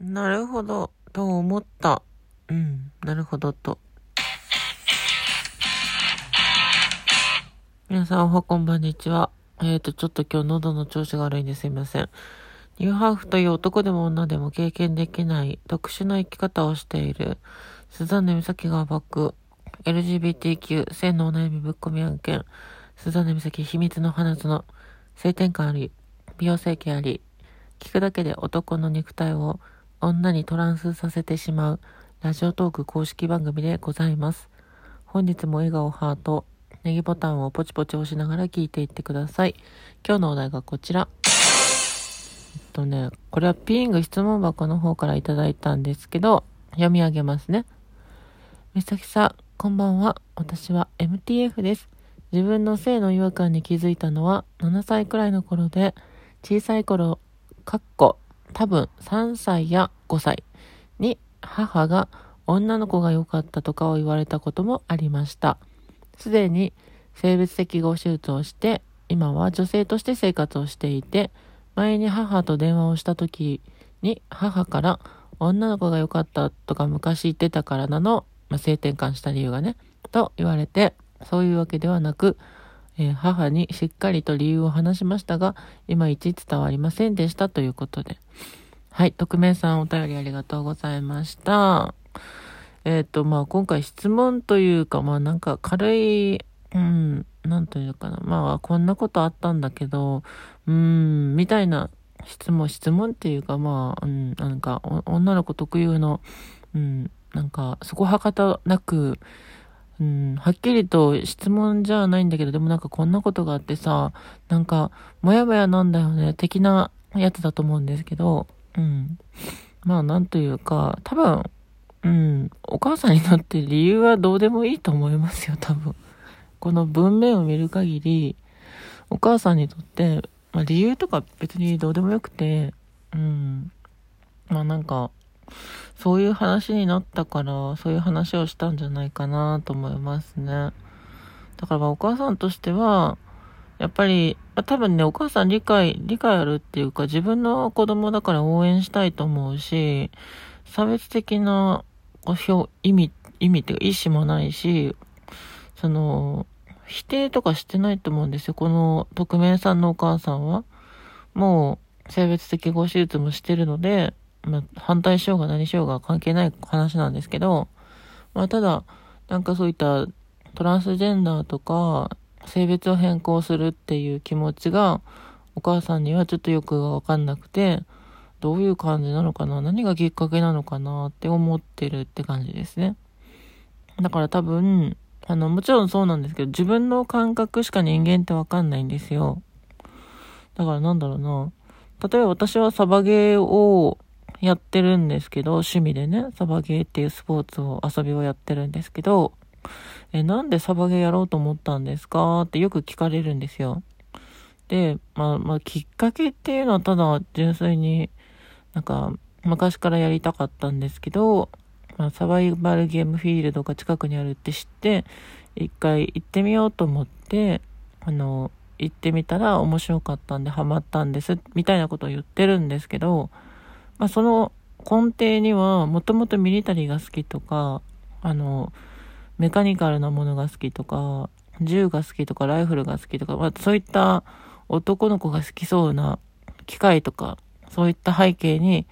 なるほど、と思った。うん、なるほどと。皆さんおはこんばんにちは。えっ、ー、と、ちょっと今日喉の調子が悪いんですいません。ニューハーフという男でも女でも経験できない。特殊な生き方をしている、スザンヌ美咲が暴く、LGBTQ、性のお悩みぶっ込み案件、スザンヌ美咲秘密の花園、性転換あり、美容整形あり、聞くだけで男の肉体を女にトランスさせてしまうラジオトーク公式番組でございます。本日も笑顔ハート、ネギボタンをポチポチ押しながら聞いていってください。今日のお題がこちら。えっとね、これはピーング質問箱の方からいただいたんですけど、読み上げますね。みさきさん、こんばんは。私は MTF です。自分の性の違和感に気づいたのは7歳くらいの頃で、小さい頃、かっこ多分3歳や5歳に母が女の子が良かったとかを言われたこともありました。すでに性別適合手術をして、今は女性として生活をしていて、前に母と電話をした時に母から女の子が良かったとか昔言ってたからなの、まあ、性転換した理由がね、と言われて、そういうわけではなく、えー、母にしっかりと理由を話しましたが、いまいち伝わりませんでしたということで。はい、匿名さんお便りありがとうございました。えっ、ー、と、まあ今回質問というか、まあなんか軽い、うん、なんというかな。まあこんなことあったんだけど、うん、みたいな質問、質問っていうか、まあ、うん、なんか女の子特有の、うん、なんかそこはかたなく、うん、はっきりと質問じゃないんだけど、でもなんかこんなことがあってさ、なんか、もやもやなんだよね、的なやつだと思うんですけど、うん。まあなんというか、多分、うん、お母さんにとって理由はどうでもいいと思いますよ、多分。この文面を見る限り、お母さんにとって、まあ理由とか別にどうでもよくて、うん。まあなんか、そういう話になったから、そういう話をしたんじゃないかなと思いますね。だからまお母さんとしては、やっぱり、多分ね、お母さん理解、理解あるっていうか、自分の子供だから応援したいと思うし、差別的な表、意味、意味っていうか意思もないし、その、否定とかしてないと思うんですよ。この匿名さんのお母さんは。もう、性別適合手術もしてるので、まあ、反対しようが何しようが関係ない話なんですけど、まあ、ただ、なんかそういったトランスジェンダーとか、性別を変更するっていう気持ちが、お母さんにはちょっとよくわかんなくて、どういう感じなのかな何がきっかけなのかなって思ってるって感じですね。だから多分、あの、もちろんそうなんですけど、自分の感覚しか人間ってわかんないんですよ。だからなんだろうな。例えば私はサバゲーをやってるんですけど、趣味でね、サバゲーっていうスポーツを、遊びをやってるんですけど、え、なんでサバゲーやろうと思ったんですか？ってよく聞かれるんですよ。で、まあ、まあ、きっかけっていうのはただ純粋になんか昔からやりたかったんですけど、まあ、サバイバルゲームフィールドが近くにあるって知って、一回行ってみようと思って、あの、行ってみたら面白かったんでハマったんです、みたいなことを言ってるんですけど、まあ、その根底には、もともとミリタリーが好きとか、あの、メカニカルなものが好きとか、銃が好きとか、ライフルが好きとか、まあ、そういった男の子が好きそうな機械とか、そういった背景に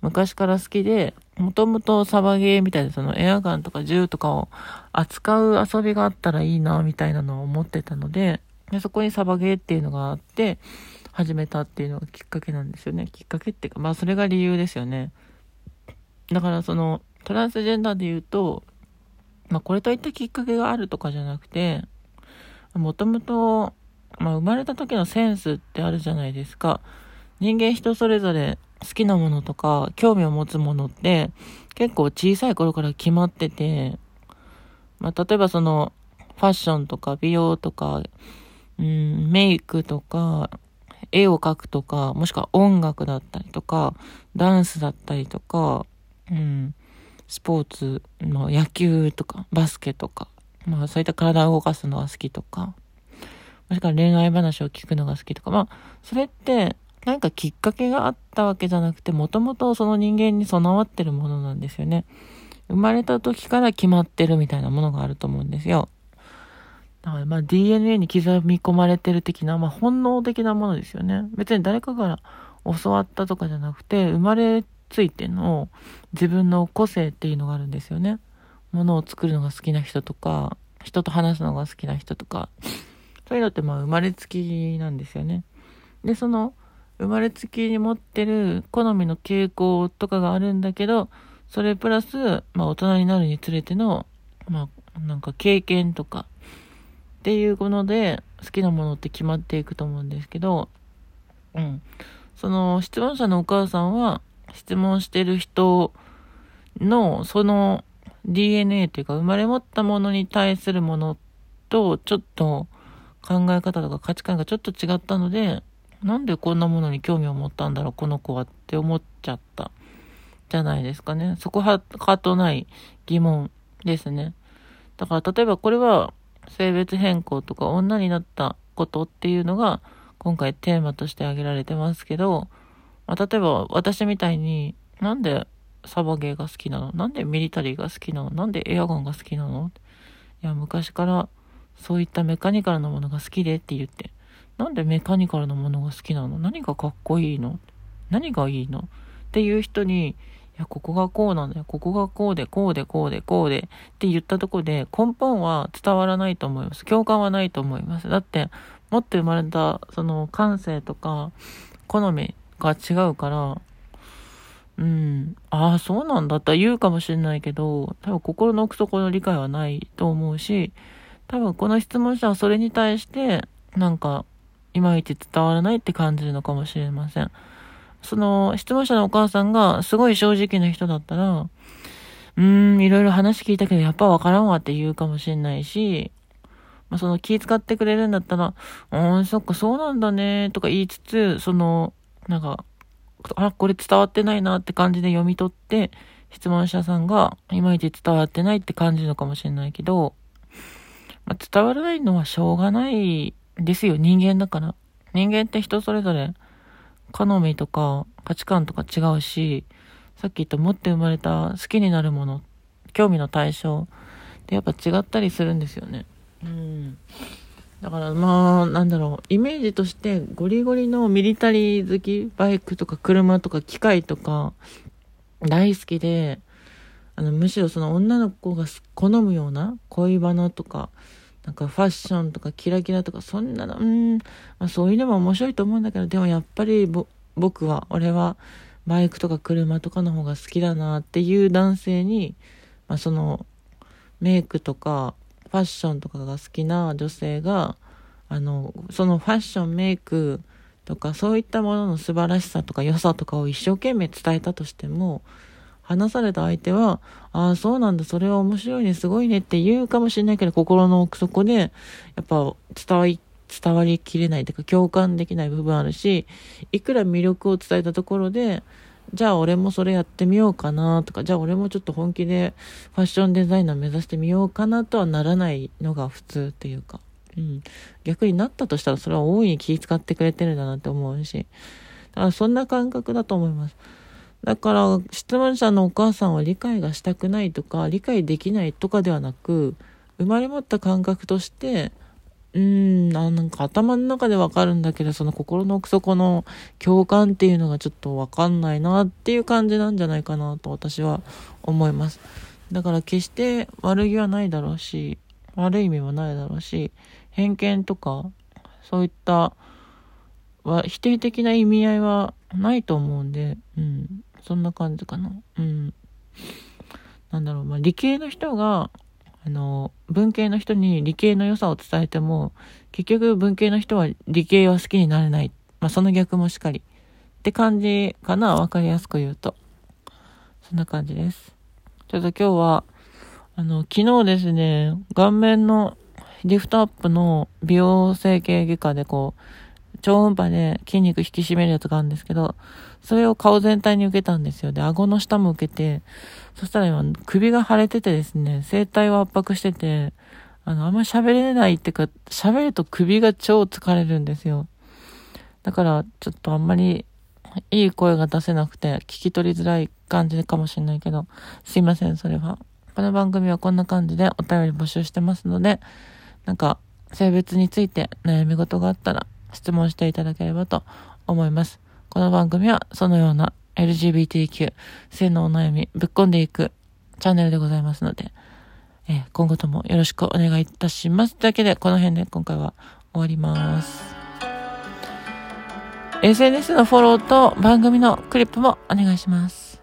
昔から好きで、もともとサバゲーみたいなそのエアガンとか銃とかを扱う遊びがあったらいいな、みたいなのを思ってたので、でそこにサバゲーっていうのがあって、始めたっていうのがきっかけなんですよね。きっかけっていうか、まあそれが理由ですよね。だからそのトランスジェンダーで言うと、まあこれといったきっかけがあるとかじゃなくて、もともと、まあ生まれた時のセンスってあるじゃないですか。人間人それぞれ好きなものとか興味を持つものって結構小さい頃から決まってて、まあ例えばそのファッションとか美容とか、うん、メイクとか、絵を描くとか、もしくは音楽だったりとか、ダンスだったりとか、うん、スポーツ、まあ、野球とか、バスケとか、まあそういった体を動かすのが好きとか、もしくは恋愛話を聞くのが好きとか、まあ、それって、何かきっかけがあったわけじゃなくて、もともとその人間に備わってるものなんですよね。生まれた時から決まってるみたいなものがあると思うんですよ。だからまあ DNA に刻み込まれてる的な、まあ本能的なものですよね。別に誰かから教わったとかじゃなくて、生まれついての自分の個性っていうのがあるんですよね。ものを作るのが好きな人とか、人と話すのが好きな人とか、そういうのってまあ生まれつきなんですよね。で、その生まれつきに持ってる好みの傾向とかがあるんだけど、それプラス、まあ大人になるにつれての、まあなんか経験とか、っていうもので好きなものって決まっていくと思うんですけど、うん。その質問者のお母さんは質問してる人のその DNA というか生まれ持ったものに対するものとちょっと考え方とか価値観がちょっと違ったので、なんでこんなものに興味を持ったんだろう、この子はって思っちゃった。じゃないですかね。そこは、かとない疑問ですね。だから例えばこれは性別変更とか女になったことっていうのが今回テーマとして挙げられてますけど、まあ、例えば私みたいになんでサバゲーが好きなの？なんでミリタリーが好きなの？なんでエアガンが好きなの？いや、昔からそういったメカニカルなものが好きでって言って、なんでメカニカルなものが好きなの？何がかっこいいの？何がいいの？っていう人に、いや、ここがこうなんだよ。ここがこうで、こうで、こうで、こうでって言ったとこで根本は伝わらないと思います。共感はないと思います。だって、持って生まれた、その感性とか、好みが違うから、うん、ああ、そうなんだったら言うかもしれないけど、多分心の奥底の理解はないと思うし、多分この質問者はそれに対して、なんか、いまいち伝わらないって感じるのかもしれません。その、質問者のお母さんがすごい正直な人だったら、うーん、いろいろ話聞いたけど、やっぱわからんわって言うかもしれないし、まあ、その気使ってくれるんだったら、うーん、そっか、そうなんだね、とか言いつつ、その、なんか、あ、これ伝わってないなって感じで読み取って、質問者さんがいまいち伝わってないって感じるのかもしれないけど、まあ、伝わらないのはしょうがないですよ、人間だから。人間って人それぞれ好みとか価値観とか違うし、さっき言った持って生まれた好きになるもの、興味の対象ってやっぱ違ったりするんですよね。うん。だからまあ、なんだろう、イメージとしてゴリゴリのミリタリー好き、バイクとか車とか機械とか大好きで、あの、むしろその女の子が好むような恋バナとか、なんかファッションとかキラキラとかそんなの、うん、まあそういうのも面白いと思うんだけど、でもやっぱり僕は、俺はバイクとか車とかの方が好きだなっていう男性に、まあそのメイクとかファッションとかが好きな女性が、あの、そのファッション、メイクとかそういったものの素晴らしさとか良さとかを一生懸命伝えたとしても、話された相手は、ああ、そうなんだ、それは面白いね、すごいねって言うかもしれないけど、心の奥底で、やっぱ伝わり、伝わりきれないというか、共感できない部分あるし、いくら魅力を伝えたところで、じゃあ俺もそれやってみようかなとか、じゃあ俺もちょっと本気でファッションデザイナー目指してみようかなとはならないのが普通っていうか、うん。逆になったとしたらそれは大いに気遣ってくれてるんだなって思うし、だからそんな感覚だと思います。だから、質問者のお母さんは理解がしたくないとか、理解できないとかではなく、生まれ持った感覚として、うーん、なんか頭の中でわかるんだけど、その心の奥底の共感っていうのがちょっとわかんないなっていう感じなんじゃないかなと私は思います。だから決して悪気はないだろうし、悪い意味もないだろうし、偏見とか、そういった否定的な意味合いはないと思うんで、うん。そんな感じかな。うん。なんだろう、まあ、理系の人が、あの、文系の人に理系の良さを伝えても、結局文系の人は理系は好きになれない。まあ、その逆もしっかり。って感じかな、わかりやすく言うと。そんな感じです。ちょっと今日は、あの、昨日ですね、顔面のリフトアップの美容整形外科でこう、超音波で筋肉引き締めるやつがあるんですけど、それを顔全体に受けたんですよ。で、顎の下も受けて、そしたら今、首が腫れててですね、声帯を圧迫してて、あの、あんま喋れないってか、喋ると首が超疲れるんですよ。だから、ちょっとあんまり、いい声が出せなくて、聞き取りづらい感じかもしれないけど、すいません、それは。この番組はこんな感じでお便り募集してますので、なんか、性別について悩み事があったら質問していただければと思います。この番組はそのような LGBTQ、性のお悩みぶっ込んでいくチャンネルでございますので、えー、今後ともよろしくお願いいたします。というわけで、この辺で今回は終わります。SNS のフォローと番組のクリップもお願いします。